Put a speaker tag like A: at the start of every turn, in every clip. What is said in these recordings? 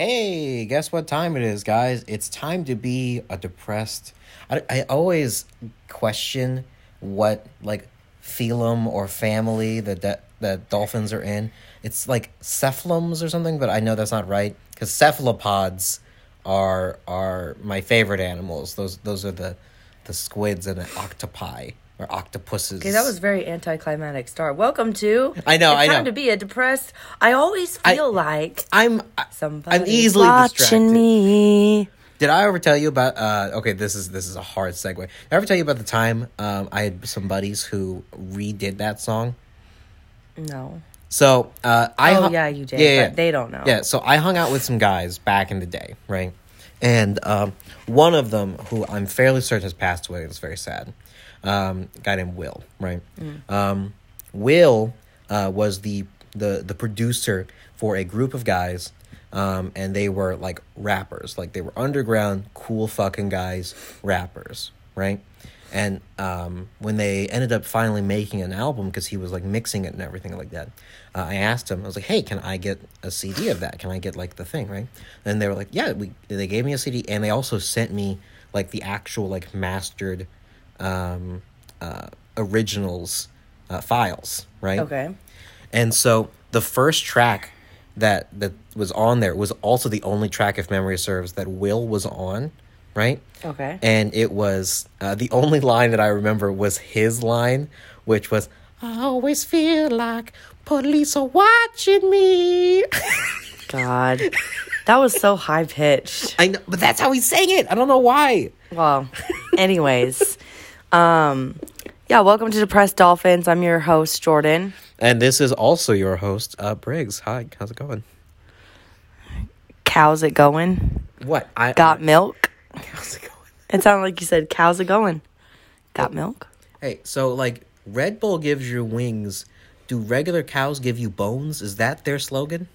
A: Hey, guess what time it is, guys? It's time to be a depressed. I, I always question what like phylum or family that that dolphins are in. It's like cephalums or something, but I know that's not right because cephalopods are are my favorite animals. Those those are the the squids and the octopi or octopuses.
B: Okay, that was very anticlimactic start. Welcome to.
A: I know,
B: It's
A: I
B: time
A: know.
B: to be a depressed. I always
A: I-
B: feel like
A: I'm
B: somebody
A: I'm easily
B: watching
A: distracted.
B: me.
A: Did I ever tell you about? Uh, okay, this is this is a hard segue. Did I ever tell you about the time um, I had some buddies who redid that song?
B: No.
A: So uh, I
B: oh yeah, you did.
A: Yeah, yeah,
B: But they don't know.
A: yeah. So I hung out with some guys back in the day, right? And um, one of them, who I'm fairly certain has passed away, it's very sad. Um, guy named Will, right? Um, Will uh, was the the the producer for a group of guys, um, and they were like rappers, like they were underground, cool fucking guys, rappers, right? And um, when they ended up finally making an album, because he was like mixing it and everything like that, uh, I asked him, I was like, "Hey, can I get a CD of that? Can I get like the thing, right?" And they were like, "Yeah." We they gave me a CD, and they also sent me like the actual like mastered um, uh, originals uh, files, right?
B: Okay.
A: And so the first track that that was on there was also the only track, if memory serves, that Will was on, right?
B: Okay.
A: And it was uh, the only line that I remember was his line, which was "I always feel like police are watching me."
B: God, that was so high pitched.
A: I know, but that's how he sang it. I don't know why.
B: Well, anyways, um, yeah. Welcome to Depressed Dolphins. I'm your host Jordan.
A: And this is also your host, uh, Briggs. Hi, how's it going?
B: Cow's it going?
A: What I
B: Got milk?
A: How's it going?
B: It sounded like you said, "Cow's it going?" Got milk?
A: Hey, so like Red Bull gives you wings. Do regular cows give you bones? Is that their slogan?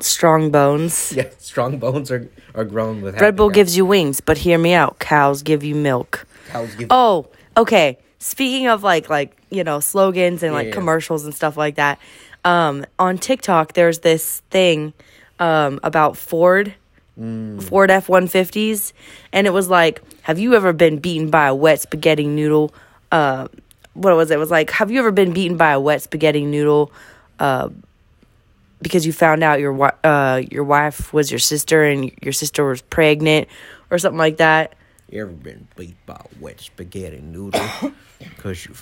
B: Strong bones.
A: Yeah, strong bones are are grown with.
B: Red Bull gives you wings, but hear me out. Cows give you milk.
A: Cows give.
B: Oh, okay. Speaking of like like you know slogans and like
A: Yeah.
B: commercials and stuff like that, um, on TikTok there's this thing um, about Ford, Ford F one fifties, and it was like, have you ever been beaten by a wet spaghetti noodle? Uh, what was it? It was like, have you ever been beaten by a wet spaghetti noodle? Uh, because you found out your uh your wife was your sister and your sister was pregnant or something like that.
A: You ever been beat by a wet spaghetti noodle because you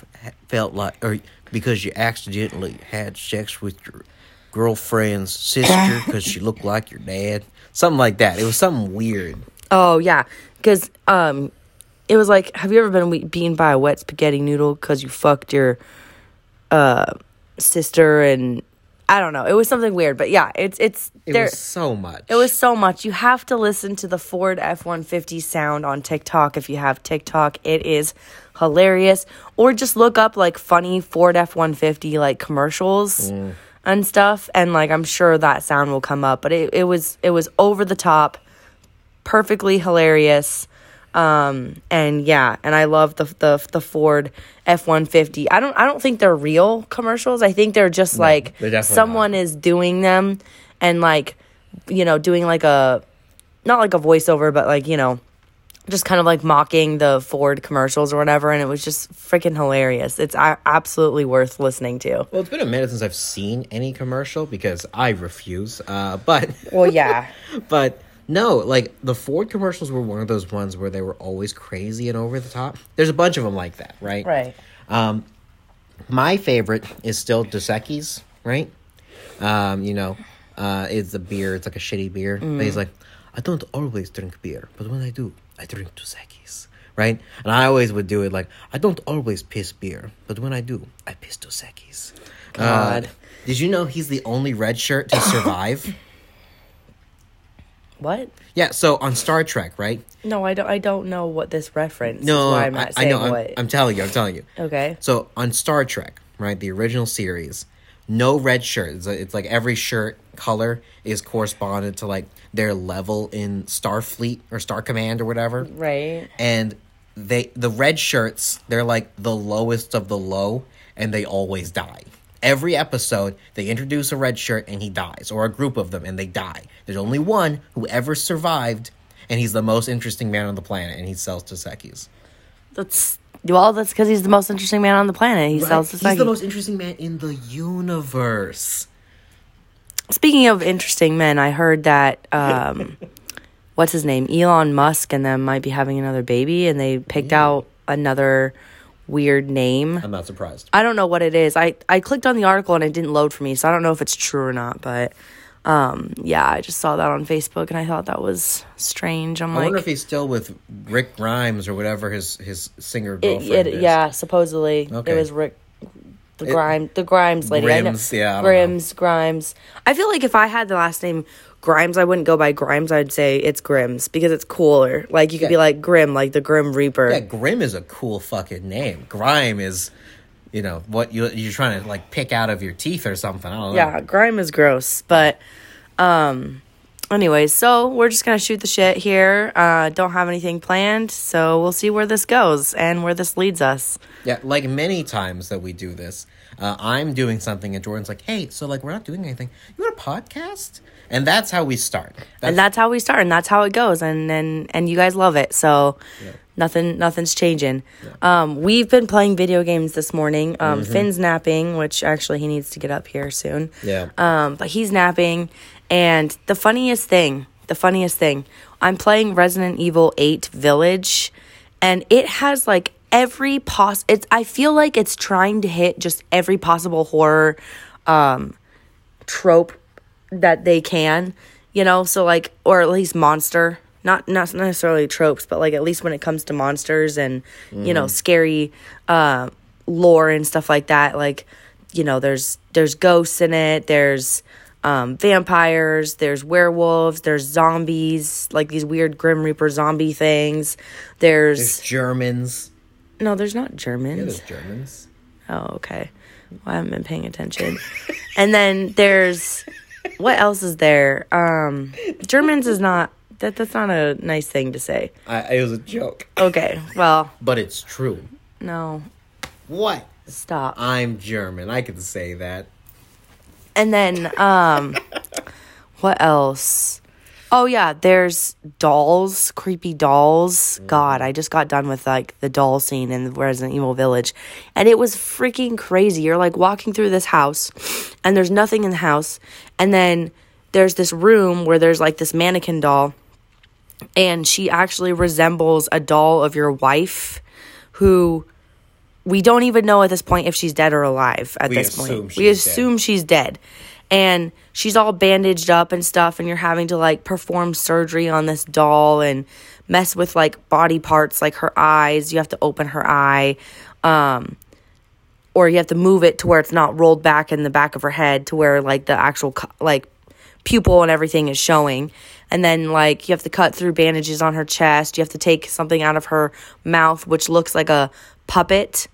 A: felt like, or because you accidentally had sex with your girlfriend's sister because she looked like your dad? Something like that. It was something weird.
B: Oh yeah, because um, it was like, have you ever been we- beaten by a wet spaghetti noodle because you fucked your uh sister and I don't know. It was something weird, but yeah, it's it's
A: It
B: there.
A: was so much.
B: It was so much. You have to listen to the Ford F one fifty sound on TikTok if you have TikTok. It is hilarious. Or just look up like funny Ford F one fifty like commercials mm. and stuff, and like I'm sure that sound will come up. But it, it was it was over the top, perfectly hilarious. Um and yeah, and I love the the the Ford F one fifty. I don't I don't think they're real commercials. I think they're just like
A: they're
B: someone is doing them and like you know doing like a not like a voiceover but like you know just kind of like mocking the Ford commercials or whatever and it was just freaking hilarious. It's absolutely worth listening to.
A: Well, it's been a minute since I've seen any commercial because I refuse. Uh, but
B: Well, yeah.
A: but no, like the Ford commercials were one of those ones where they were always crazy and over the top. There's a bunch of them like that, right?
B: right.
A: Um, my favorite is still Dos Equis, right? Um, you know, uh, it's a beer. It's like a shitty beer. But he's like, I don't always drink beer, but when I do, I drink Dos Equis, right? And I always would do it like, I don't always piss beer, but when I do, I piss Dos Equis.
B: God.
A: Uh, did you know he's the only red shirt to survive?
B: What?
A: yeah, so on Star Trek, right?
B: No, I don't I don't know what this reference
A: No,
B: is why I'm not
A: I
B: saying
A: know. I'm,
B: what.
A: I'm telling you. I'm telling you.
B: okay.
A: So on Star Trek, right, the original series, no red shirt. It's, it's like every shirt color is corresponded to like their level in Starfleet or Star Command or whatever.
B: Right.
A: And they the red shirts, they're like the lowest of the low, and they always die. Every episode, they introduce a red shirt and he dies, or a group of them and they die. There's only one who ever survived, and he's the most interesting man on the planet, and he sells Dos Equis.
B: That's well, that's because he's the most interesting man on the planet. He sells
A: He's the most interesting man in the universe.
B: Speaking of interesting men, I heard that um, what's his name, Elon Musk, and them might be having another baby, and they picked out another weird name.
A: I'm not surprised.
B: I don't know what it is. I I clicked on the article and it didn't load for me, so I don't know if it's true or not. But um, yeah, I just saw that on Facebook and I thought that was strange. I'm
A: I
B: like,
A: wonder if he's still with Rick Grimes or whatever his his singer girlfriend
B: it,
A: is.
B: yeah, supposedly
A: Okay.
B: it was Rick. The Grimes, the Grimes lady. I know-
A: yeah, know.
B: Grimes. I feel like if I had the last name Grimes, I wouldn't go by Grimes. I'd say it's Grims because it's cooler. Like you could be like Grim, like the Grim Reaper.
A: Yeah, Grim is a cool fucking name. Grime is, you know, what you you're trying to like pick out of your teeth or something. I don't know.
B: Yeah, grime is gross. But um anyways, so we're just gonna shoot the shit here. Uh don't have anything planned, so we'll see where this goes and where this leads us.
A: Yeah, like many times that we do this, uh, I'm doing something and Jordan's like, "Hey, so like we're not doing anything. You want a podcast?" And that's how we start.
B: and that's how we start and that's how it goes and and, and you guys love it. So nothing nothing's changing. Um we've been playing video games this morning. Um Finn's napping, which actually he needs to get up here soon.
A: Yeah.
B: Um, but he's napping. And the funniest thing, the funniest thing, I'm playing Resident Evil 8 Village, and it has like every poss. It's I feel like it's trying to hit just every possible horror um, trope that they can, you know. So like, or at least monster. Not not necessarily tropes, but like at least when it comes to monsters and you know scary uh, lore and stuff like that. Like you know, there's there's ghosts in it. There's um, vampires. There's werewolves. There's zombies, like these weird Grim Reaper zombie things. There's,
A: There's Germans.
B: no, there's not
A: Yeah,
B: Germans.
A: there's Germans.
B: Oh, okay. Well, I haven't been paying attention. and then there's what else is there? Um, Germans is not that. That's not a nice thing to say.
A: I, it was a joke,
B: Okay. Well,
A: but it's true.
B: no.
A: What?
B: Stop.
A: I'm German. I can say that.
B: And then um what else? Oh yeah, there's dolls, creepy dolls. God, I just got done with like the doll scene in Resident Evil Village. And it was freaking crazy. You're like walking through this house and there's nothing in the house. And then there's this room where there's like this mannequin doll and she actually resembles a doll of your wife who we don't even know at this point if she's dead or alive at
A: We
B: this
A: assume
B: point. We
A: she's dead.
B: assume she's dead. And she's all bandaged up and stuff and you're having to like perform surgery on this doll and mess with like body parts like her eyes. You have to open her eye. Um or you have to move it to where it's not rolled back in the back of her head to where like the actual like pupil and everything is showing and then like you have to cut through bandages on her chest you have to take something out of her mouth which looks like a puppet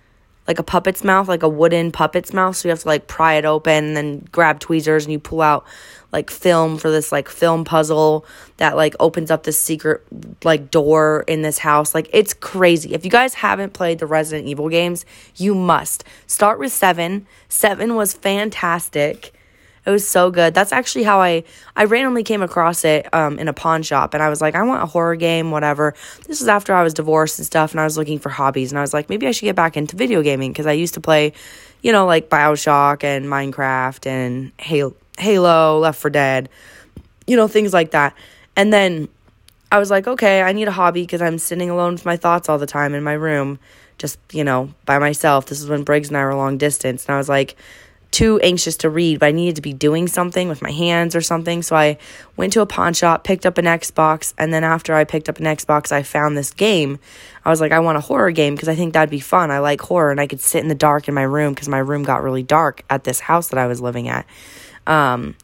B: like a puppet's mouth like a wooden puppet's mouth. So you have to like pry it open and then grab tweezers and you pull out like film for this like film puzzle that like opens up this secret like door in this house. Like it's crazy. If you guys haven't played the resident evil games you must. Start with 7 7 was fantastic it was so good. That's actually how I I randomly came across it um, in a pawn shop, and I was like, I want a horror game, whatever. This was after I was divorced and stuff, and I was looking for hobbies, and I was like, maybe I should get back into video gaming because I used to play, you know, like Bioshock and Minecraft and Halo, Halo, Left 4 Dead, you know, things like that. And then I was like, okay, I need a hobby because I'm sitting alone with my thoughts all the time in my room, just, you know, by myself. This is when Briggs and I were long distance. And I was like, too anxious to read, but I needed to be doing something with my hands or something. So I went to a pawn shop, picked up an Xbox, and then after I picked up an Xbox, I found this game. I was like, I want a horror game because I think that'd be fun. I like horror and I could sit in the dark in my room because my room got really dark at this house that I was living at. Um,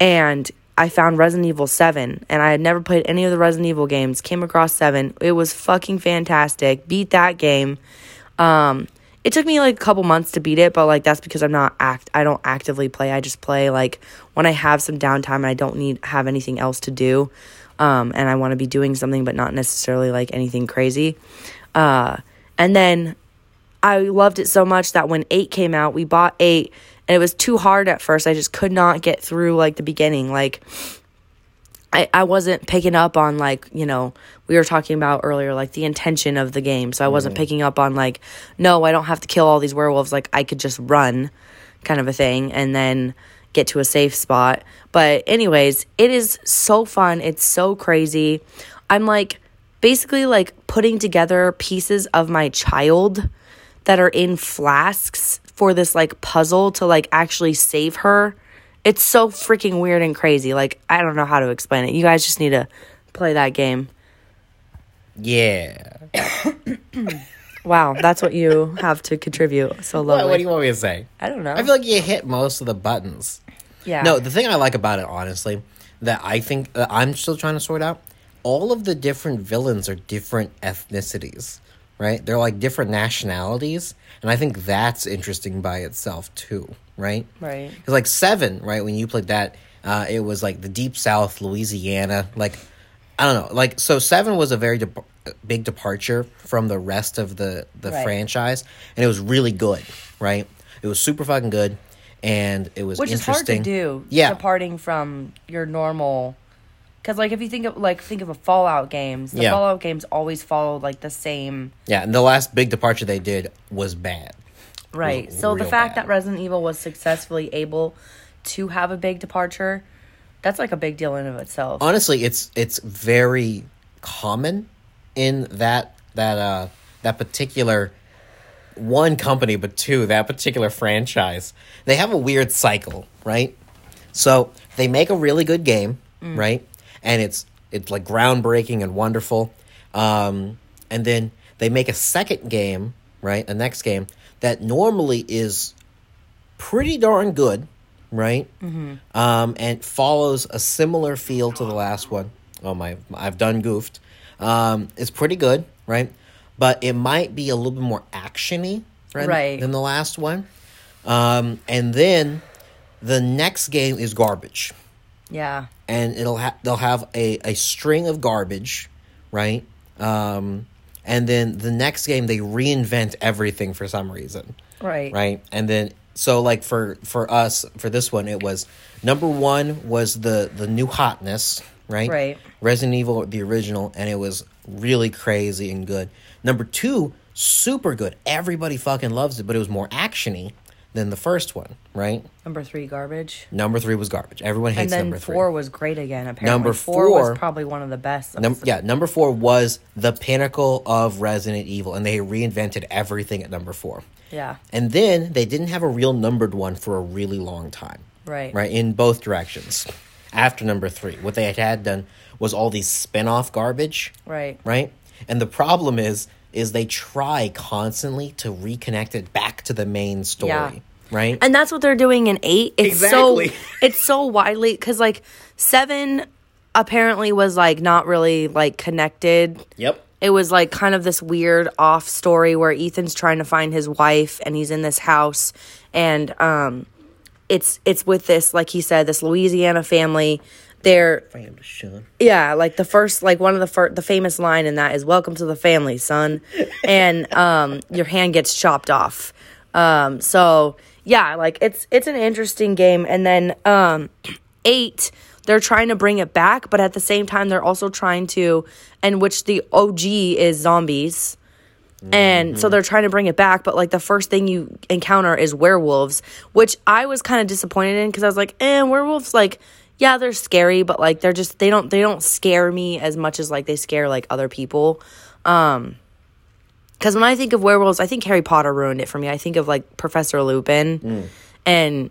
B: and I found Resident Evil 7 and I had never played any of the Resident Evil games. Came across 7. It was fucking fantastic. Beat that game. Um it took me like a couple months to beat it, but like that's because I'm not act I don't actively play. I just play like when I have some downtime and I don't need have anything else to do. Um and I want to be doing something but not necessarily like anything crazy. Uh and then I loved it so much that when 8 came out, we bought 8 and it was too hard at first. I just could not get through like the beginning. Like I, I wasn't picking up on like you know we were talking about earlier like the intention of the game. So i wasn't mm. picking up on like no i don't have to kill all these werewolves. Like i could just run kind of a thing and then get to a safe spot. But anyways it is so fun. It's so crazy. I'm like basically like putting together pieces of my child that are in flasks for this like puzzle to like actually save her it's so freaking weird and crazy. Like, I don't know how to explain it. You guys just need to play that game.
A: Yeah.
B: Wow, that's what you have to contribute. So
A: What, what do you want me to say?
B: I don't know.
A: I feel like you hit most of the buttons.
B: yeah.
A: No, the thing I like about it, honestly, that I think that I'm still trying to sort out, all of the different villains are different ethnicities, right? They're like different nationalities, and I think that's interesting by itself too, right?
B: Right.
A: Because like Seven, right? When you played that, uh, it was like the Deep South, Louisiana, like I don't know, like so. Seven was a very dep- big departure from the rest of the the
B: Right.
A: franchise, and it was really good, right? It was super fucking good, and it was
B: Which is hard to do.
A: Yeah.
B: Departing from your normal. Because, like, if you think of, like, think of a Fallout games, the
A: Yeah.
B: Fallout games always follow, like, the same.
A: Yeah, and the last big departure they did was bad.
B: Right. So the fact
A: bad.
B: that Resident Evil was successfully able to have a big departure, that's, like, a big deal in of itself.
A: Honestly, it's it's very common in that that uh that particular one company, but two that particular franchise. They have a weird cycle, right? So they make a really good game, right? And it's it's like groundbreaking and wonderful. Um, and then they make a second game, right? A next game that normally is pretty darn good, right? Mm-hmm. Um, and follows a similar feel to the last one. Oh my, I've done goofed. Um, it's pretty good, right? But it might be a little bit more actiony, right,
B: Right.
A: than the last one. Um, and then the next game is garbage,
B: yeah.
A: and it'll ha- they'll have a, a string of garbage, right? Um, and then the next game they reinvent everything for some reason.
B: Right.
A: right? And then so like for for us for this one it was number one was the the new hotness right?
B: Right.
A: resident evil the original and it was really crazy and good. Number two super good. Everybody fucking loves it but it was more actiony than the first one right
B: Number three, garbage.
A: number three was garbage everyone
B: And
A: hates
B: then
A: number three
B: four was great again. Apparently,
A: Number
B: four,
A: four-
B: was probably one of the best.
A: Num- yeah, number four was the pinnacle of Resident Evil, and they reinvented everything at number four.
B: yeah,
A: And then they didn't have a real numbered one for a really long time.
B: Right.
A: Right, in both directions. After number three, what they had, had done was all these spin off garbage.
B: right,
A: Right? And the problem is, is they try constantly to reconnect it back to the main story.
B: Yeah.
A: Right?
B: and that's what they're doing in eight. It's
A: Exactly.
B: so it's so widely because like seven apparently was like not really like connected.
A: yep.
B: It was like kind of this weird off story where Ethan's trying to find his wife and he's in this house and um it's it's with this like he said this Louisiana family. They're
A: I am to shun.
B: Yeah, like the first, like one of the first, the famous line in that is "Welcome to the family, son," and um, your hand gets chopped off. Um, so yeah, like it's it's an interesting game. And then um, eight, they're trying to bring it back, but at the same time, they're also trying to, and which the OG is zombies. And so they're trying to bring it back, but like the first thing you encounter is werewolves, which I was kind of disappointed in because I was like, eh, werewolves, like, yeah, they're scary, but like they're just they don't they don't scare me as much as like they scare like other people. Um because when I think of werewolves, I think Harry Potter ruined it for me. I think of like Professor Lupin and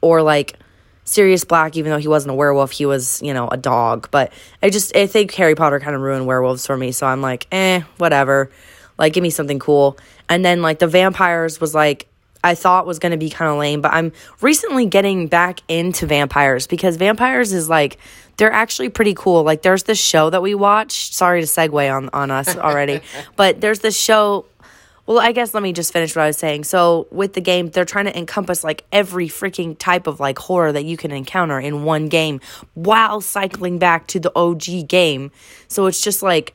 B: or like Sirius Black, even though he wasn't a werewolf, he was, you know, a dog. But I just I think Harry Potter kind of ruined werewolves for me. So I'm like, eh, whatever. Like, give me something cool. And then like the vampires was like I thought was gonna be kind of lame, but I'm recently getting back into vampires because vampires is like they're actually pretty cool. Like there's this show that we watched. Sorry to segue on on us already, but there's this show well, I guess let me just finish what I was saying. So, with the game, they're trying to encompass like every freaking type of like horror that you can encounter in one game while cycling back to the OG game. So, it's just like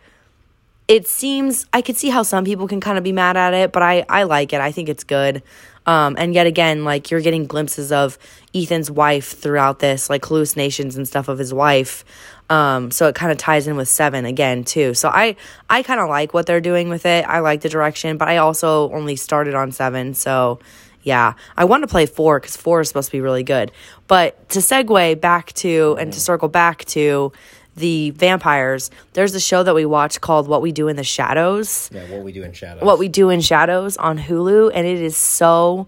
B: it seems I could see how some people can kind of be mad at it, but I I like it. I think it's good. Um, and yet again, like you're getting glimpses of Ethan's wife throughout this, like hallucinations and stuff of his wife. Um, so it kind of ties in with seven again too. So I I kind of like what they're doing with it. I like the direction, but I also only started on seven, so yeah, I want to play four because four is supposed to be really good. But to segue back to and to circle back to the vampires, there's a show that we watch called What We Do in the Shadows.
A: Yeah, what we do in shadows.
B: What We Do in Shadows on Hulu, and it is so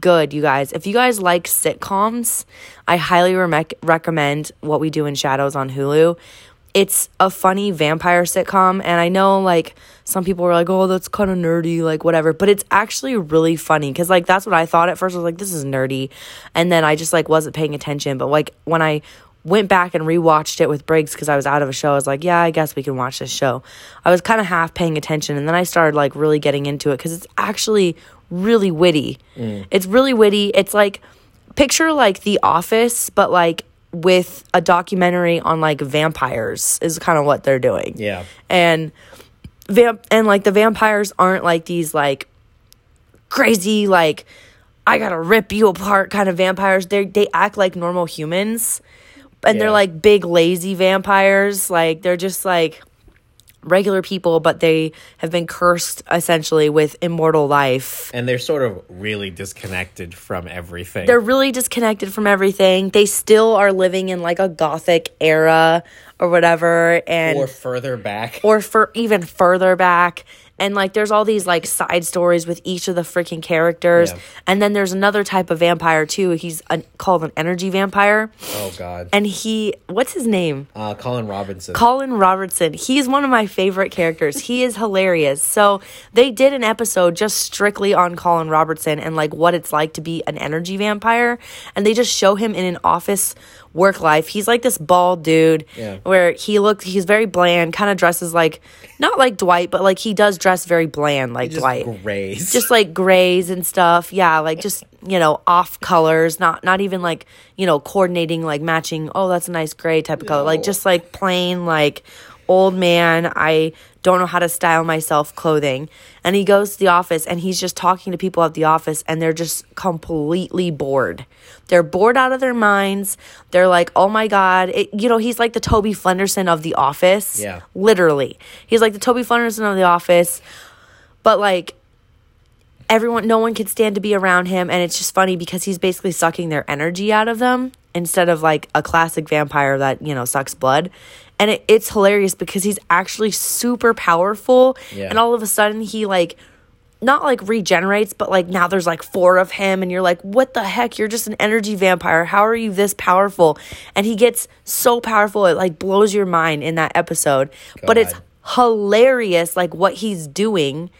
B: good, you guys. If you guys like sitcoms, I highly re- recommend What We Do in Shadows on Hulu. It's a funny vampire sitcom, and I know like some people were like, "Oh, that's kind of nerdy," like whatever, but it's actually really funny because like that's what I thought at first. I was like, "This is nerdy," and then I just like wasn't paying attention. But like when I went back and rewatched it with Briggs because I was out of a show. I was like, yeah, I guess we can watch this show. I was kind of half paying attention and then I started like really getting into it because it's actually really witty. Mm. It's really witty. It's like picture like The Office, but like with a documentary on like vampires is kind of what they're doing.
A: Yeah.
B: And vamp and like the vampires aren't like these like crazy like I gotta rip you apart kind of vampires. They they act like normal humans and yeah. they're like big lazy vampires. Like they're just like regular people but they have been cursed essentially with immortal life.
A: And they're sort of really disconnected from everything.
B: They're really disconnected from everything. They still are living in like a gothic era or whatever and
A: or further back.
B: or for even further back and like there's all these like side stories with each of the freaking characters. Yeah. and then there's another type of vampire too. He's called an energy vampire.
A: Oh god.
B: And he what's his name?
A: Uh colin robinson
B: colin robertson. He's one of my favorite characters. He is hilarious. So they did an episode just strictly on colin robertson and like what it's like to be an energy vampire. And they just show him in an office work life. He's like this bald dude yeah. where he looks he's very bland, kind of dresses like not like Dwight, but like he does dress very bland like Dwight.
A: Grays.
B: Just like grays and stuff. Yeah, like just, you know, off colors, not not even like, you know, coordinating like matching, oh, that's a nice gray type of no. color. Like just like plain like old man. I don't know how to style myself clothing. And he goes to the office and he's just talking to people at the office and they're just completely bored. They're bored out of their minds. They're like, oh my God. It, you know, he's like the Toby Flenderson of the office.
A: Yeah.
B: Literally. He's like the Toby Flenderson of the office. But like, everyone, no one can stand to be around him. And it's just funny because he's basically sucking their energy out of them instead of like a classic vampire that, you know, sucks blood and it, it's hilarious because he's actually super powerful yeah. and all of a sudden he like not like regenerates but like now there's like four of him and you're like what the heck you're just an energy vampire how are you this powerful and he gets so powerful it like blows your mind in that episode God. but it's hilarious like what he's doing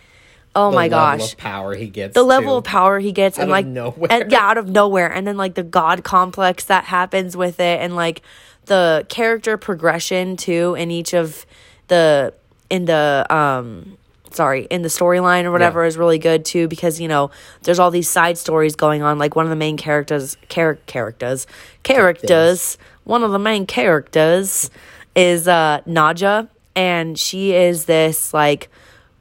B: Oh the my gosh!
A: power he gets.
B: The level of power he gets, and like nowhere. And, yeah, out of nowhere, and then like the god complex that happens with it, and like the character progression too in each of the in the um sorry in the storyline or whatever yeah. is really good too because you know there's all these side stories going on like one of the main characters char- characters characters one of the main characters is uh Nadja and she is this like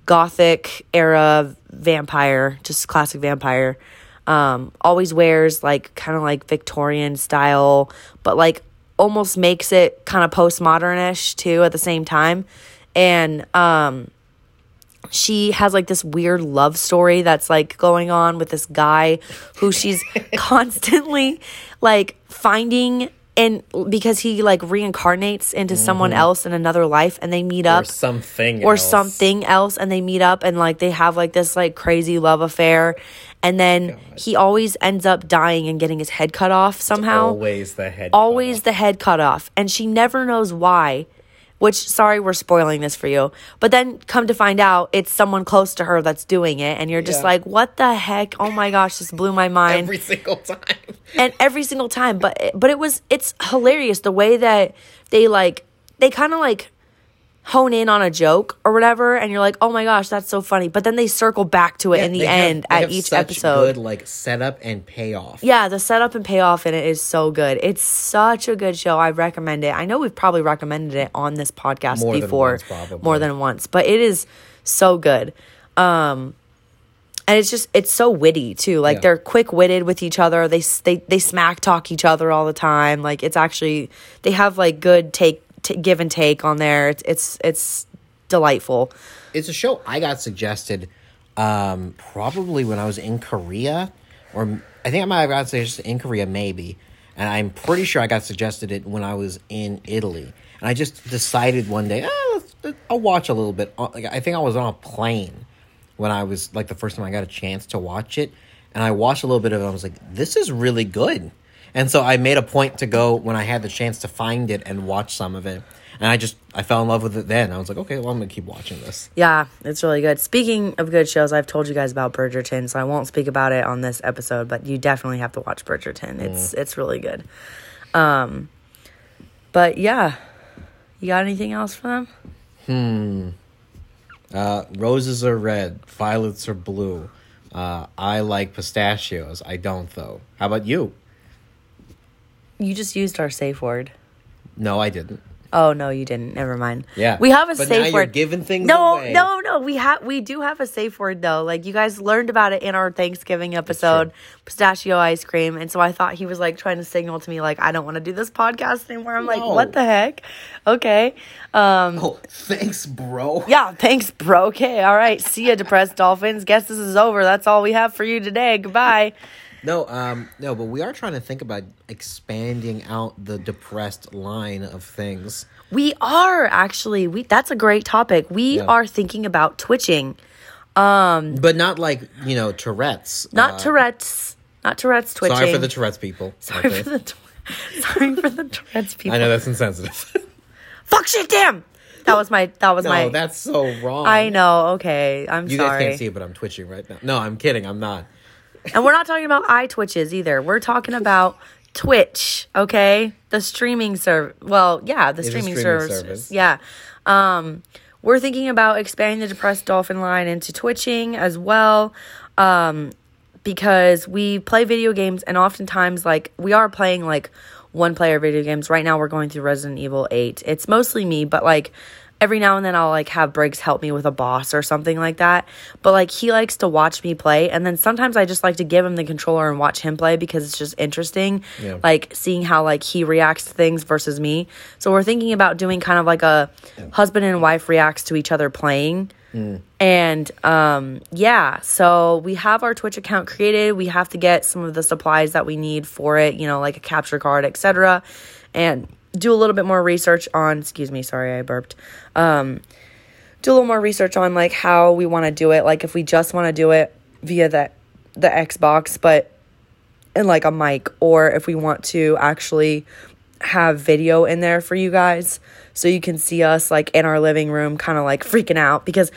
B: gothic era vampire just classic vampire um always wears like kind of like Victorian style but like almost makes it kind of postmodernish too at the same time. And um she has like this weird love story that's like going on with this guy who she's constantly like finding and because he like reincarnates into mm-hmm. someone else in another life and they meet up or
A: something
B: or else. something else and they meet up and like they have like this like crazy love affair and then God. he always ends up dying and getting his head cut off somehow.
A: It's always the head.
B: Always the head cut off, and she never knows why. Which, sorry, we're spoiling this for you. But then come to find out, it's someone close to her that's doing it, and you're just yeah. like, "What the heck? Oh my gosh, this blew my mind."
A: every single time.
B: and every single time, but but it was it's hilarious the way that they like they kind of like hone in on a joke or whatever and you're like oh my gosh that's so funny but then they circle back to it yeah, in the end have, at each episode It's
A: good like setup and payoff
B: yeah the setup and payoff in it is so good it's such a good show i recommend it i know we've probably recommended it on this podcast more before
A: than once,
B: more than once but it is so good um and it's just it's so witty too. Like
A: Yeah.
B: they're quick witted with each other. They they they smack talk each other all the time. Like it's actually they have like good take t- give and take on there. It's it's it's delightful.
A: It's a show I got suggested um, probably when I was in Korea, or I think I might have got suggested in Korea, maybe. And I'm pretty sure I got suggested it when I was in Italy. And I just decided one day, let's, I'll watch a little bit. Uh, Like, I think I was on a plane when I was like the first time I got a chance to watch it. And I watched a little bit of it. I was like, this is really good. And so I made a point to go when I had the chance to find it and watch some of it. And I just I fell in love with it then. I was like, okay, well I'm gonna keep watching this.
B: Yeah, it's really good. Speaking of good shows, I've told you guys about Bridgerton, so I won't speak about it on this episode, but you definitely have to watch Bridgerton. It's it's really good. Um but yeah. You got anything else for them? Hmm.
A: Uh, roses are red, violets are blue. Uh, I like pistachios. I don't though. How about you?
B: You just used our safe word.
A: No, I didn't.
B: Oh no, you didn't. Never mind.
A: Yeah.
B: we have a
A: But
B: safe
A: now you're
B: word.
A: giving things
B: no,
A: away.
B: no, no. We have we do have a safe word though. Like you guys learned about it in our Thanksgiving episode, pistachio ice cream, and so I thought he was like trying to signal to me like I don't want to do this podcast anymore. I'm like, what the heck? Okay. Um.
A: Oh, thanks, bro.
B: Yeah. Thanks, bro. Okay. All right. See ya, depressed dolphins. Guess this is over. That's all we have for you today. Goodbye.
A: No, um, no, but we are trying to think about expanding out the depressed line of things.
B: We are actually we. That's a great topic. We
A: Yeah.
B: are thinking about twitching.
A: Um, But not like, you know, Tourette's.
B: Not
A: Uh,
B: Tourette's. Not Tourette's twitching.
A: Sorry for the Tourette's people.
B: Sorry for the sorry for the Tourette's people.
A: I know that's insensitive.
B: Fuck shit, damn. That was my. That was
A: no,
B: my.
A: that's so wrong.
B: I know. Okay, I'm
A: You
B: sorry.
A: guys can't see it, but I'm twitching right now. No, I'm kidding. I'm not.
B: And we're not talking about eye twitches either. We're talking about Twitch. Okay, the streaming service. Well, yeah, the streaming,
A: streaming
B: service.
A: service.
B: Yeah. Um, we're thinking about expanding the depressed dolphin line into twitching as well. Um, because we play video games and oftentimes like we are playing like one player video games. Right now we're going through Resident Evil 8. It's mostly me, but like every now and then I'll like have Briggs help me with a boss or something like that. But like he likes to watch me play and then sometimes I just like to give him the controller and watch him play because it's just interesting.
A: Yeah.
B: Like seeing how like he reacts to things versus me. So we're thinking about doing kind of like a husband and wife reacts to each other playing. And um, yeah, so we have our Twitch account created. We have to get some of the supplies that we need for it, you know, like a capture card, etc. And do a little bit more research on, excuse me, sorry, I burped. Um, do a little more research on like how we want to do it. Like if we just want to do it via the the Xbox, but in like a mic, or if we want to actually have video in there for you guys so you can see us like in our living room kind of like freaking out because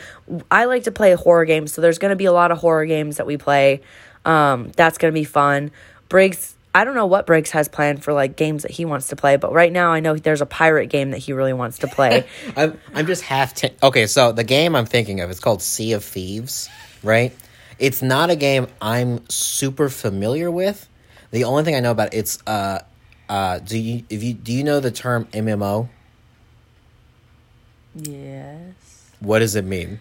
B: I like to play horror games so there's going to be a lot of horror games that we play um that's going to be fun Briggs I don't know what Briggs has planned for like games that he wants to play but right now I know there's a pirate game that he really wants to play
A: I'm I'm just half. T- okay, so the game I'm thinking of it's called Sea of Thieves, right? It's not a game I'm super familiar with. The only thing I know about it's uh uh do you if you do you know the term MMO?
B: yes
A: What does it mean?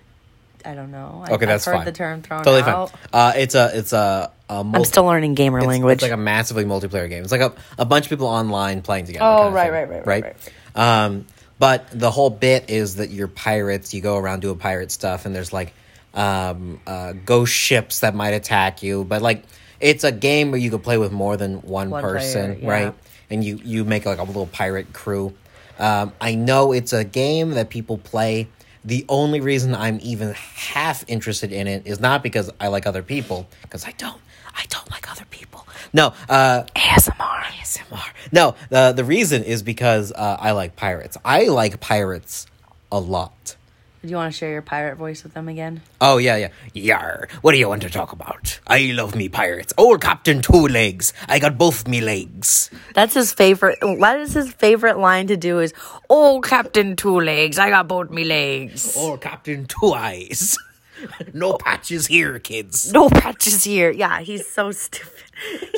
B: I don't know
A: Okay, that's
B: I've heard
A: fine.
B: the term thrown
A: Totally
B: out
A: fine. Uh, it's a it's a, a
B: I'm
A: multi-
B: still learning gamer
A: it's,
B: language
A: It's like a massively multiplayer game. It's like a, a bunch of people online playing together.
B: Oh,
A: kind
B: right,
A: thing,
B: right, right, right, right.
A: Um, but the whole bit is that you're pirates. You go around doing pirate stuff, and there's like um, uh, ghost ships that might attack you. But like, it's a game where you could play with more than one,
B: One
A: person,
B: player, yeah.
A: right? And you you make like a little pirate crew. Um, I know it's a game that people play. The only reason I'm even half interested in it is not because I like other people, because I don't. I don't like other people. No, uh,
B: ASMR
A: ASMR. No, the the reason is because uh, I like pirates. I like pirates a lot.
B: Do you want to share your pirate voice with them again
A: Oh yeah, yeah. Yar. What do you want to talk about? I love me pirates. Old Captain Two Legs. I got both me legs.
B: That's his favorite. That is his favorite line to do. Is "Old Captain Two Legs, I got both me legs.
A: Old Captain Two Eyes. no patches here, kids.
B: No patches here." Yeah, he's so stupid.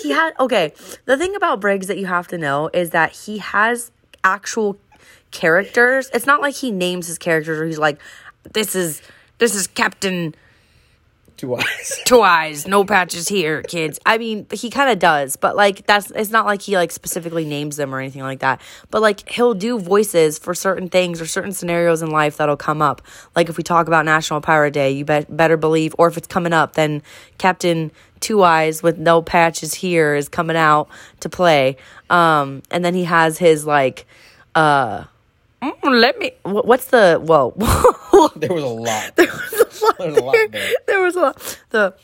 B: He had okay. The thing about Briggs that you have to know is that he has actual characters. It's not like he names his characters or he's like, "This is this is Captain
A: Two eyes.
B: two eyes, no patches here, kids. I mean, he kind of does, but like that's it's not like he like specifically names them or anything like that. But like he'll do voices for certain things or certain scenarios in life that'll come up. Like if we talk about National Pirate Day, you bet better believe, or if it's coming up, then Captain Two Eyes with no patches here is coming out to play. Um, and then he has his like, uh, mm, let me. What's the whoa?
A: There was a lot.
B: there was a lot.
A: There was a lot there.
B: There was a lot. The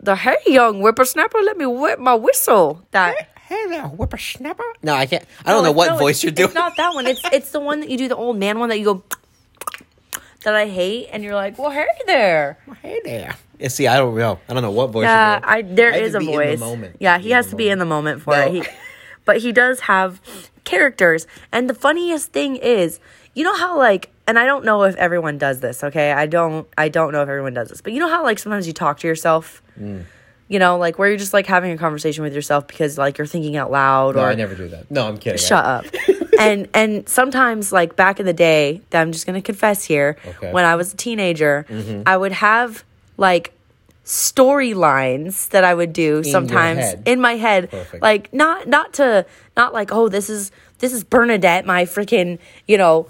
B: the hey young whippersnapper, let me whip my whistle. That
A: Hey there, whippersnapper. No, I can't. I don't know what
B: No,
A: voice you're doing.
B: It's not that one. It's it's the one that you do the old man one that you go that I hate, and you're like, well, hey there.
A: Hey there. Yeah, see, I don't know. I don't know what voice.
B: Yeah,
A: you're doing.
B: I there
A: I
B: is a
A: the
B: voice.
A: moment.
B: Yeah, he has
A: the
B: to be in the moment for
A: No.
B: it. He, but he does have characters, and the funniest thing is, you know how like, and I don't know if everyone does this. Okay, I don't, I don't know if everyone does this, but you know how like sometimes you talk to yourself.
A: Mm.
B: You know, like where you're just like having a conversation with yourself because like you're thinking out loud
A: No,
B: or
A: I never do that. No, I'm kidding.
B: shut up. and and sometimes like back in the day, that I'm just gonna confess here,
A: Okay.
B: when I was a teenager, I would have like storylines that I would do sometimes
A: head.
B: in my head.
A: Perfect.
B: Like not not to not like, oh, this is this is Bernadette, my freaking, you know,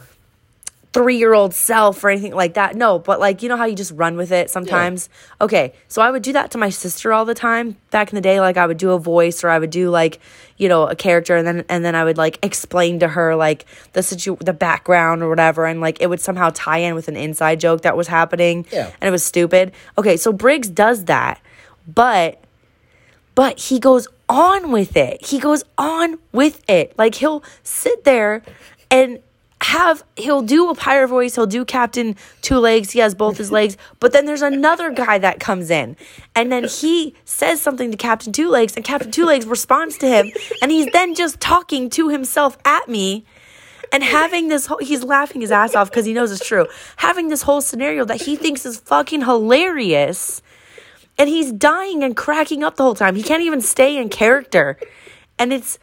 B: three year old self or anything like that. No, but like you know how you just run with it sometimes. Okay, so I would do that to my sister all the time back in the day. Like I would do a voice or I would do like you know a character, and then and then I would like explain to her like the situ the background or whatever, and like it would somehow tie in with an inside joke that was happening.
A: Yeah.
B: and it was stupid. Okay, so Briggs does that, but but he goes on with it. He goes on with it. Like he'll sit there and have he'll do a pirate voice, he'll do Captain Two Legs, he has both his legs, but then there's another guy that comes in and then he says something to Captain Two Legs and Captain Two Legs responds to him and he's then just talking to himself at me and having this whole he's laughing his ass off because he knows it's true. Having this whole scenario that he thinks is fucking hilarious and he's dying and cracking up the whole time. He can't even stay in character. And it's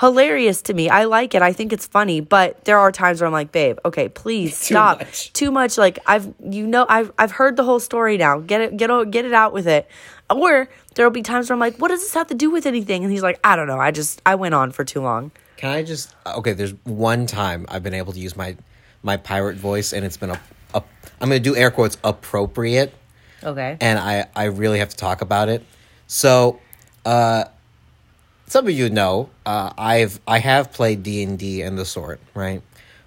B: hilarious to me. I like it. I think it's funny, but there are times where I'm like, "Babe, okay, please stop."
A: much.
B: Too much like I've you know I've I've heard the whole story now. Get it get it get it out with it. Or there'll be times where I'm like, "What does this have to do with anything?" And he's like, "I don't know. I just I went on for too long."
A: Can I just okay? There's one time I've been able to use my my pirate voice, and it's been a, a I'm going to do air quotes appropriate,
B: Okay.
A: and I I really have to talk about it. So, uh, some of you know uh, I've I have played D and D and the sort right,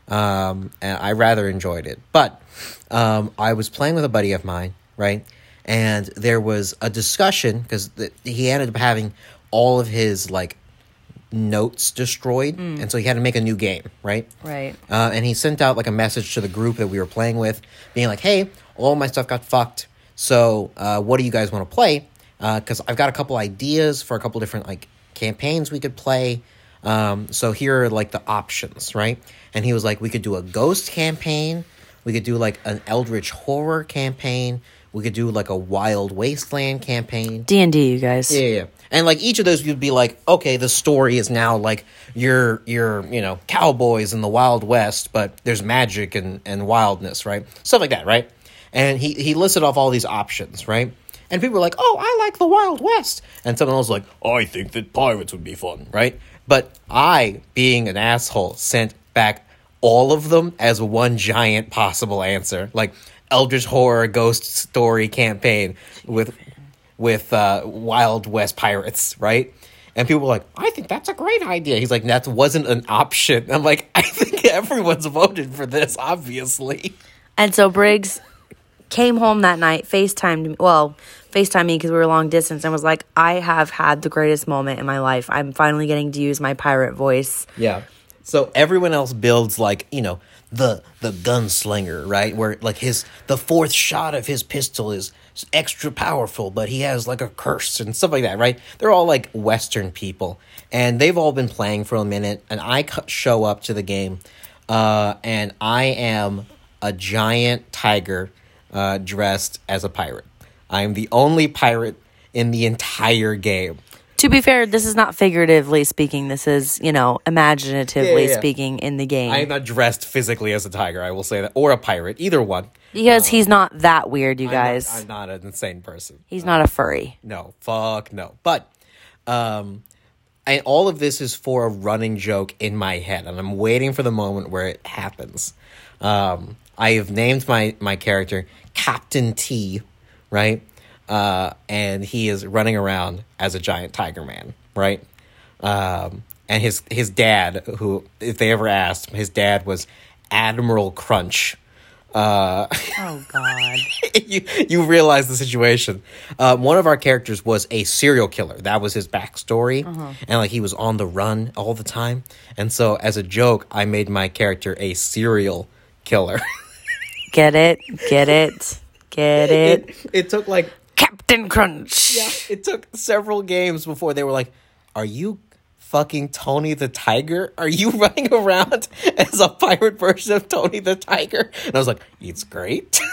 A: um, and I rather enjoyed it. But um, I was playing with a buddy of mine right, and there was a discussion because he ended up having all of his like notes destroyed, and so he had to make a new game, right?
B: Right.
A: Uh, and he sent out like a message to the group that we were playing with, being like, "Hey, all my stuff got fucked. So, uh, what do you guys want to play? Because I've got a couple ideas for a couple different like campaigns we could play. Um, so here are like the options, right? And he was like, we could do a ghost campaign. We could do like an eldritch horror campaign. We could do like a wild wasteland campaign.
B: D&D, you guys.
A: Yeah, yeah. And like each of those you'd be like, okay, the story is now like you're you're, you know, cowboys in the Wild West, but there's magic and, and wildness, right? Stuff like that, right? And he, he listed off all these options, right? And people were like, Oh, I like the Wild West and someone else was like, I think that pirates would be fun, right? But I, being an asshole, sent back all of them as one giant possible answer. Like Eldritch Horror Ghost Story campaign with with uh, Wild West pirates, right? And people were like, I think that's a great idea. He's like, that wasn't an option. I'm like, I think everyone's voted for this, obviously.
B: And so Briggs came home that night, FaceTimed me, well, FaceTimed me because we were long distance and was like, I have had the greatest moment in my life. I'm finally getting to use my pirate voice.
A: Yeah. So everyone else builds like, you know, the the gunslinger, right? Where like his the fourth shot of his pistol is extra powerful, but he has like a curse and stuff like that, right? They're all like Western people, and they've all been playing for a minute. And I show up to the game, uh, and I am a giant tiger uh, dressed as a pirate. I am the only pirate in the entire game.
B: To be fair, this is not figuratively speaking. This is, you know, imaginatively
A: Yeah, yeah.
B: speaking in the game.
A: I'm not dressed physically as a tiger. I will say that, or a pirate, either one.
B: because he's not that weird, you
A: I'm not-
B: guys.
A: I'm not, an insane person.
B: he's not a furry.
A: No, fuck no. But, um, and all of this is for a running joke in my head, and I'm waiting for the moment where it happens. Um, I have named my my character Captain T, right? Uh, and he is running around as a giant tiger man, right? Um, and his his dad, who if they ever asked, his dad was Admiral Crunch. Uh,
B: Oh God.
A: you you realize the situation. Um, one of our characters was a serial killer. That was his backstory, and like he was on the run all the time. And so, as a joke, I made my character a serial killer.
B: Get it? Get it? Get it?
A: it it took like
B: Captain Crunch.
A: Yeah, it took several games before they were like, "Are you?" Fucking Tony the Tiger? Are you running around as a pirate version of Tony the Tiger? And I was like, it's great.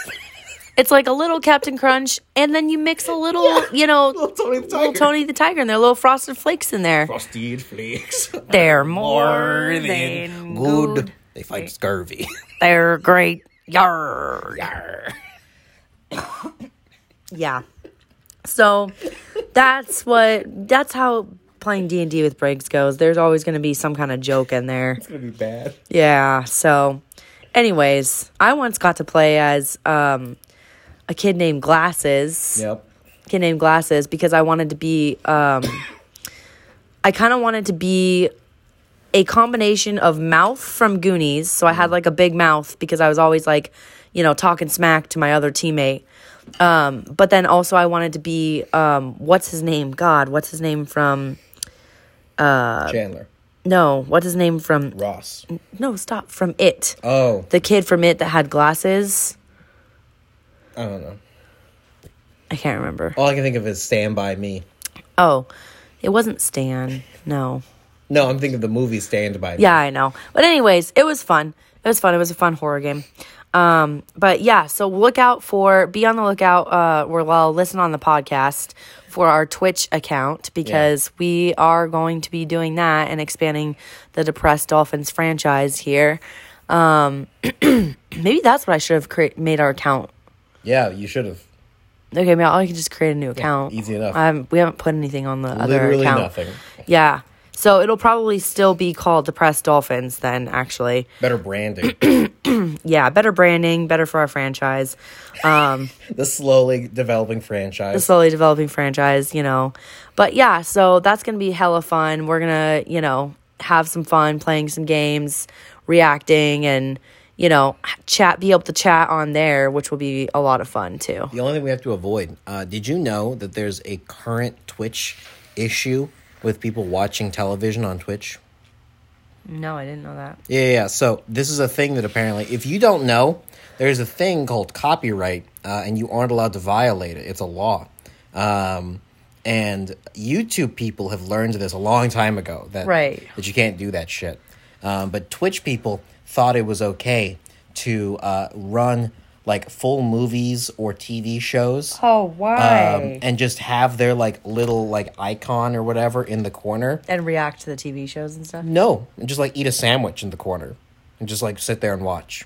B: It's like a little Captain Crunch, and then you mix a little, you know,
A: Little Tony the
B: little
A: Tiger.
B: Tony the Tiger, and there are little frosted flakes in there.
A: Frosted flakes.
B: They're more than
A: good.
B: good.
A: They fight scurvy.
B: They're great. Yar.
A: Yarr.
B: Yeah. So that's what that's how playing D and D with Briggs goes. There's always going to be some kind of joke in there.
A: It's gonna be bad.
B: Yeah. So, anyways, I once got to play as um, a kid named Glasses.
A: Yep.
B: Kid named Glasses because I wanted to be. Um, I kind of wanted to be a combination of mouth from Goonies. So I had like a big mouth because I was always like, you know, talking smack to my other teammate. Um, but then also I wanted to be um, what's his name? God, what's his name from?
A: Chandler.
B: No, what's his name from?
A: Ross.
B: No, stop from it.
A: Oh,
B: The kid from it that had glasses.
A: I don't know.
B: I can't remember.
A: All I can think of is Stand By Me.
B: Oh, it wasn't Stan. No.
A: No, I'm thinking of the movie Stand By Me.
B: Yeah, I know. But anyways, it was fun. It was fun. It was a fun horror game. Um, but yeah, so look out for be on the lookout uh or well listen on the podcast for our Twitch account because we are going to be doing that and expanding the Depressed Dolphins franchise here. Um maybe that's what I should have cre- made our account.
A: Yeah, you should have.
B: Okay, maybe I can just create a new account.
A: easy enough.
B: Um, we haven't put anything on the other account.
A: Literally nothing.
B: Yeah. So it'll probably still be called Depressed Dolphins then, actually.
A: Better branding.
B: Yeah, better branding, better for our franchise. Um,
A: the slowly developing franchise.
B: the slowly developing franchise, you know. But yeah, so that's going to be hella fun. We're going to, you know, have some fun playing some games, reacting, and, you know, chat, be able to chat on there, which will be a lot of fun too.
A: the only thing we have to avoid. Uh, did you know that there's a current Twitch issue with people watching television on Twitch?
B: No, I didn't know that.
A: Yeah, yeah. So this is a thing that apparently, if you don't know, there's a thing called copyright, uh, and you aren't allowed to violate it. It's a law. Um, and YouTube people have learned this a long time ago that
B: Right.
A: that you can't do that shit. Um, but Twitch people thought it was okay to uh, run like full movies or TV shows
B: Oh, why?
A: um, and just have their like little like icon or whatever in the corner.
B: and react to the TV shows and stuff.
A: No, and just like eat a sandwich in the corner and just like sit there and watch.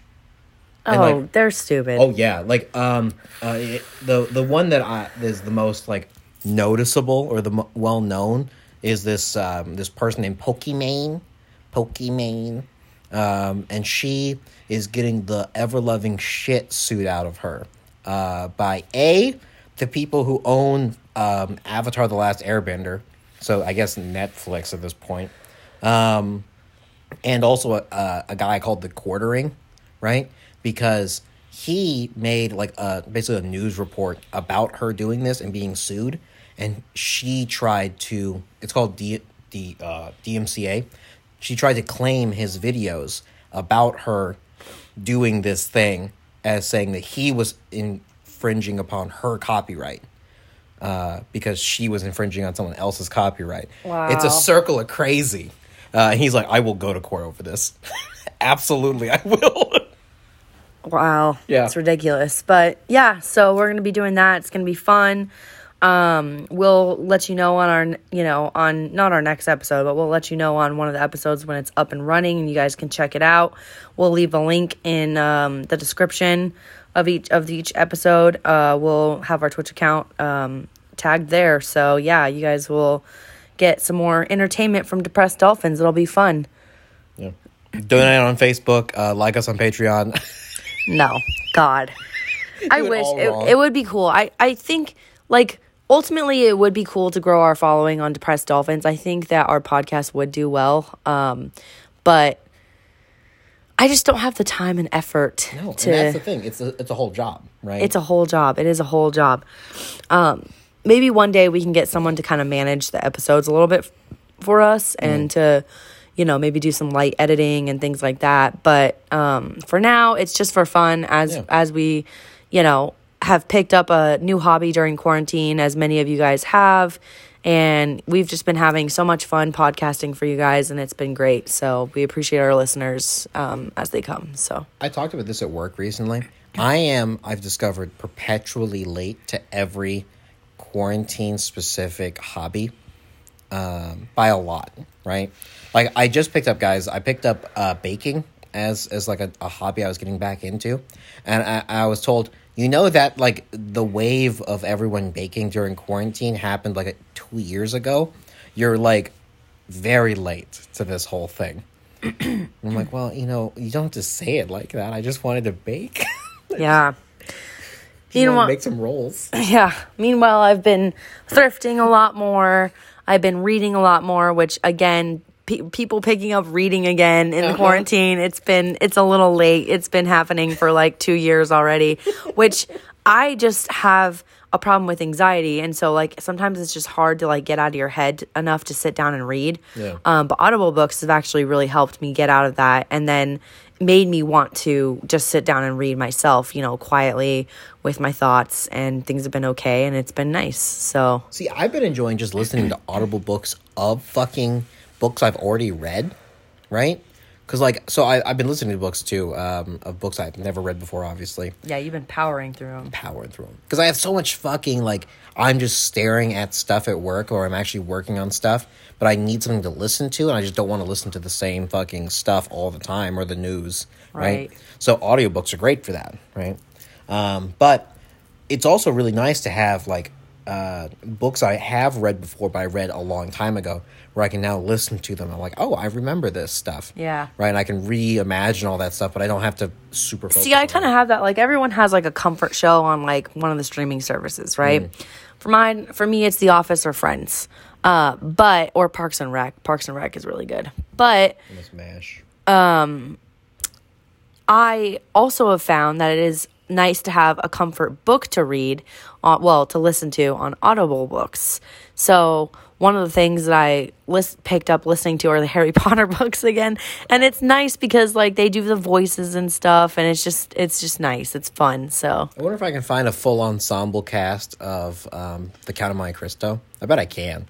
A: And,
B: oh,
A: like-
B: they're stupid.
A: Oh yeah, like um, uh, it, the the one that I is the most like noticeable or the mo- well known is this um this person named Pokimane, Pokimane, um, and she is getting the ever loving shit suit out of her, uh, by a the people who own um Avatar: The Last Airbender, so I guess Netflix at this point, um, and also a, a, a guy called the Quartering, right? Because he made like a basically a news report about her doing this and being sued, and she tried to. It's called D, D, uh, DMCA. She tried to claim his videos about her doing this thing as saying that he was infringing upon her copyright uh, because she was infringing on someone else's copyright. Wow. It's a circle of crazy. Uh, and he's like, I will go to court over this. Absolutely, I will.
B: Wow.
A: Yeah.
B: It's ridiculous. But yeah, so we're going to be doing that. It's going to be fun. Um, we'll let you know on our, you know, on not our next episode, but we'll let you know on one of the episodes when it's up and running, and you guys can check it out. We'll leave a link in um, the description of each of each episode. Uh, we'll have our Twitch account um, tagged there, so yeah, you guys will get some more entertainment from Depressed Dolphins. It'll be fun.
A: Yeah. Donate on Facebook. Uh, like us on Patreon.
B: No, God. I wish it, it would be cool. I, I think, like, ultimately, it would be cool to grow our following on Depressed Dolphins. I think that our podcast would do well. Um, but I just don't have the time and effort
A: no,
B: to.
A: and that's the thing. It's a it's a whole job, right?
B: it's a whole job. It is a whole job. Um, maybe one day we can get someone to kind of manage the episodes a little bit f- for us and to, you know, maybe do some light editing and things like that. But um, for now, it's just for fun as
A: Yeah.
B: as we, you know, have picked up a new hobby during quarantine, as many of you guys have. And we've just been having so much fun podcasting for you guys, and it's been great. So we appreciate our listeners um, as they come. So
A: I talked about this at work recently. I am, I've discovered, perpetually late to every quarantine specific hobby um, by a lot, right? Like, I just picked up, guys, I picked up uh, baking as, as like a, a hobby I was getting back into. And I, I was told, you know, that like the wave of everyone baking during quarantine happened like two years ago. You're like very late to this whole thing. And I'm like, well, you know, you don't have to say it like that. I just wanted to bake.
B: yeah.
A: you
B: You know
A: know,
B: what?
A: make some rolls.
B: Yeah. Meanwhile, I've been thrifting a lot more. I've been reading a lot more, which again, pe- people picking up reading again in the
A: Uh-huh.
B: quarantine. It's been it's a little late. It's been happening for like 2 years already, which I just have a problem with anxiety and so like sometimes it's just hard to like get out of your head enough to sit down and read.
A: Yeah.
B: Um but Audible books have actually really helped me get out of that and then made me want to just sit down and read myself, you know, quietly with my thoughts and things have been okay and it's been nice. So,
A: See, I've been enjoying just listening to audible books of fucking books I've already read, right? Because, like, so I, I've been listening to books too, um, of books I've never read before, obviously.
B: yeah, you've been powering through them.
A: powering through them because I have so much fucking like I'm just staring at stuff at work or I'm actually working on stuff, but I need something to listen to and I just don't want to listen to the same fucking stuff all the time or the news, right?
B: Right.
A: So audiobooks are great for that, right? Um, but it's also really nice to have like uh, books I have read before, but I read a long time ago, where I can now listen to them. I'm like, oh, I remember this stuff,
B: Yeah.
A: right. And I can reimagine all that stuff, but I don't have to super. Focus
B: See, I kind of have that. Like everyone has like a comfort show on like one of the streaming services, right? For mine, for me, it's The Office or Friends, uh, but or Parks and Rec. Parks and Rec is really good, but
A: Miss Mash.
B: I also have found that it is nice to have a comfort book to read, uh, well, to listen to on Audible books. So one of the things that I list, picked up listening to are the Harry Potter books again, and it's nice because like they do the voices and stuff, and it's just it's just nice. It's fun. So
A: I wonder if I can find a full ensemble cast of um, The Count of Monte Cristo. I bet I can.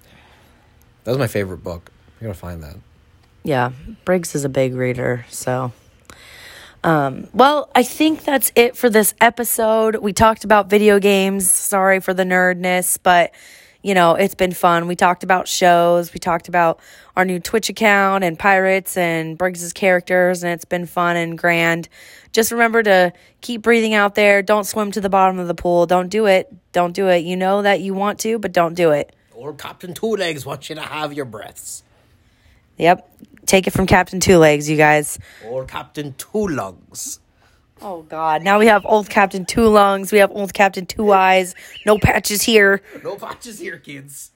A: That was my favorite book. I gotta find that.
B: yeah, Briggs is a big reader, so. Um, well, I think that's it for this episode. We talked about video games. Sorry for the nerdness, but you know, it's been fun. We talked about shows. We talked about our new Twitch account and pirates and Briggs's characters, and it's been fun and grand. Just remember to keep breathing out there. Don't swim to the bottom of the pool. Don't do it. Don't do it. You know that you want to, but don't do it.
A: Or Captain Two Legs wants you to have your breaths.
B: Yep. Take it from Captain Two Legs, you guys.
A: Or Captain Two Lungs.
B: Oh God! Now we have old Captain Two Lungs. We have old Captain Two Eyes. No patches here.
A: No patches here, kids.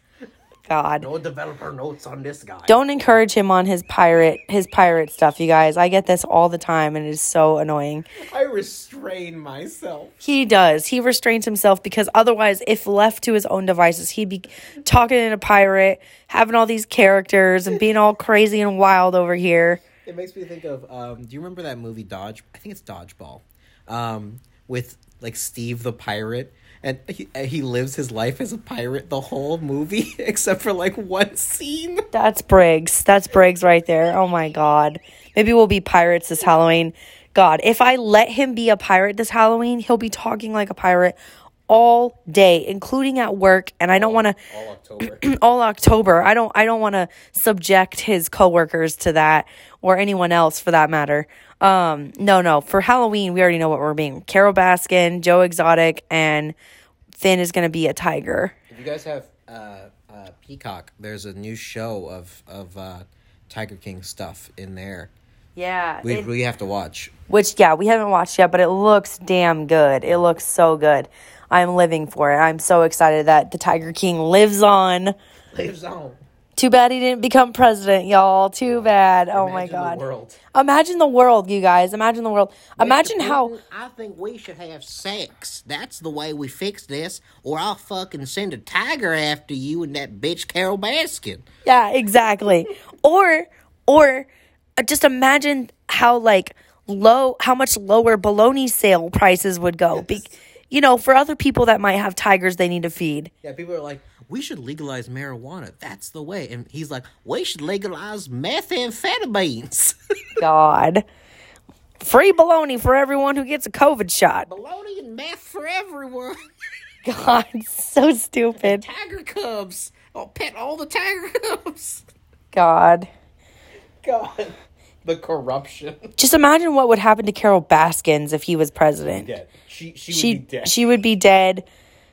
B: God.
A: No developer notes on this guy.
B: Don't encourage him on his pirate his pirate stuff, you guys. I get this all the time, and it is so annoying.
A: I restrain myself.
B: He does. He restrains himself because otherwise, if left to his own devices, he'd be talking in a pirate, having all these characters, and being all crazy and wild over here.
A: It makes me think of. Um, do you remember that movie Dodge? I think it's Dodgeball, um, with like Steve the pirate, and he, uh, he lives his life as a pirate the whole movie except for like one scene.
B: That's Briggs. That's Briggs right there. Oh my God. Maybe we'll be pirates this Halloween. God, if I let him be a pirate this Halloween, he'll be talking like a pirate all day, including at work, and I don't want to
A: All October.
B: all October. I don't I don't want to subject his coworkers to that or anyone else for that matter. Um no, no. For Halloween, we already know what we're being. Carole Baskin, Joe Exotic, and Finn is going to be a tiger.
A: if you guys have uh, uh, Peacock, there's a new show of of uh, Tiger King stuff in there.
B: Yeah.
A: We we have to watch.
B: which yeah, we haven't watched yet, but it looks damn good. It looks so good. I'm living for it. I'm so excited that the Tiger King lives on.
A: Lives on.
B: Too bad he didn't become president, y'all. Too bad. oh my
A: Imagine the
B: god.
A: world.
B: Imagine the world, you guys. Imagine the world. Imagine how
A: I think we should have sex. That's the way we fix this, or I'll fucking send a tiger after you and that bitch Carole Baskin.
B: Yeah, exactly. or or just imagine how like low how much lower bologna sale prices would go. Be, you know, for other people that might have tigers they need to feed.
A: Yeah, people are like, we should legalize marijuana. That's the way. And he's like, we should legalize methamphetamines.
B: God. Free baloney for everyone who gets a COVID shot.
A: Baloney and meth for everyone.
B: God, so stupid.
A: tiger cubs. I'll pet all the tiger cubs.
B: God.
A: God. The corruption.
B: Just imagine what would happen to Carole Baskins if he was president.
A: Dead. She, she,
B: She
A: would be dead.
B: she would be dead.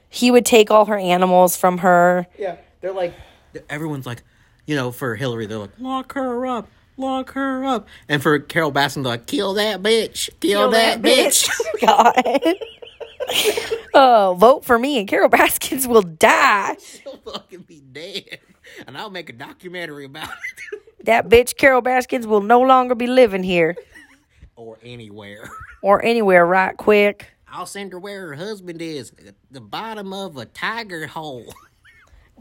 B: He would take all her animals from her.
A: Yeah, they're like everyone's like, you know, for Hillary, they're like, lock her up, lock her up, and for Carole Baskins they're like, kill that bitch, kill, that, bitch.
B: Oh, God. oh, vote for me and Carole Baskins will die.
A: She'll fucking be dead, and I'll make a documentary about it,
B: That bitch Carole Baskins will no longer be living here
A: or anywhere.
B: or anywhere right quick.
A: I'll send her where her husband is, the bottom of a tiger hole.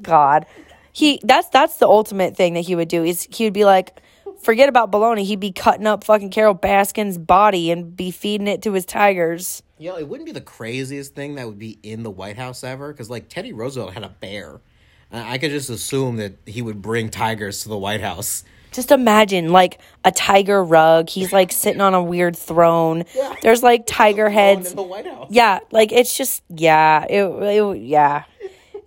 B: God. He that's that's the ultimate thing that he would do is he would be like forget about baloney. He'd be cutting up fucking Carole Baskin's body and be feeding it to his tigers.
A: You know, it wouldn't be the craziest thing that would be in the White House ever, because like Teddy Roosevelt had a bear. I could just assume that he would bring tigers to the White House.
B: Just imagine like a tiger rug. He's like sitting on a weird throne. Yeah. There's like tiger heads.
A: in the White House.
B: Yeah, like it's just yeah, it, it yeah.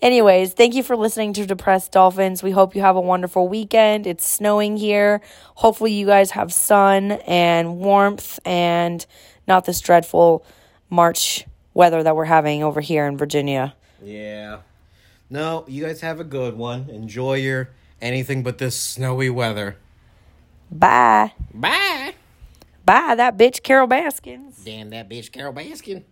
B: Anyways, thank you for listening to Depressed Dolphins. We hope you have a wonderful weekend. It's snowing here. Hopefully you guys have sun and warmth and not this dreadful March weather that we're having over here in Virginia.
A: Yeah. No, you guys have a good one. Enjoy your anything but this snowy weather.
B: Bye.
A: Bye.
B: Bye that bitch Carole Baskins.
A: Damn that bitch Carole Baskin.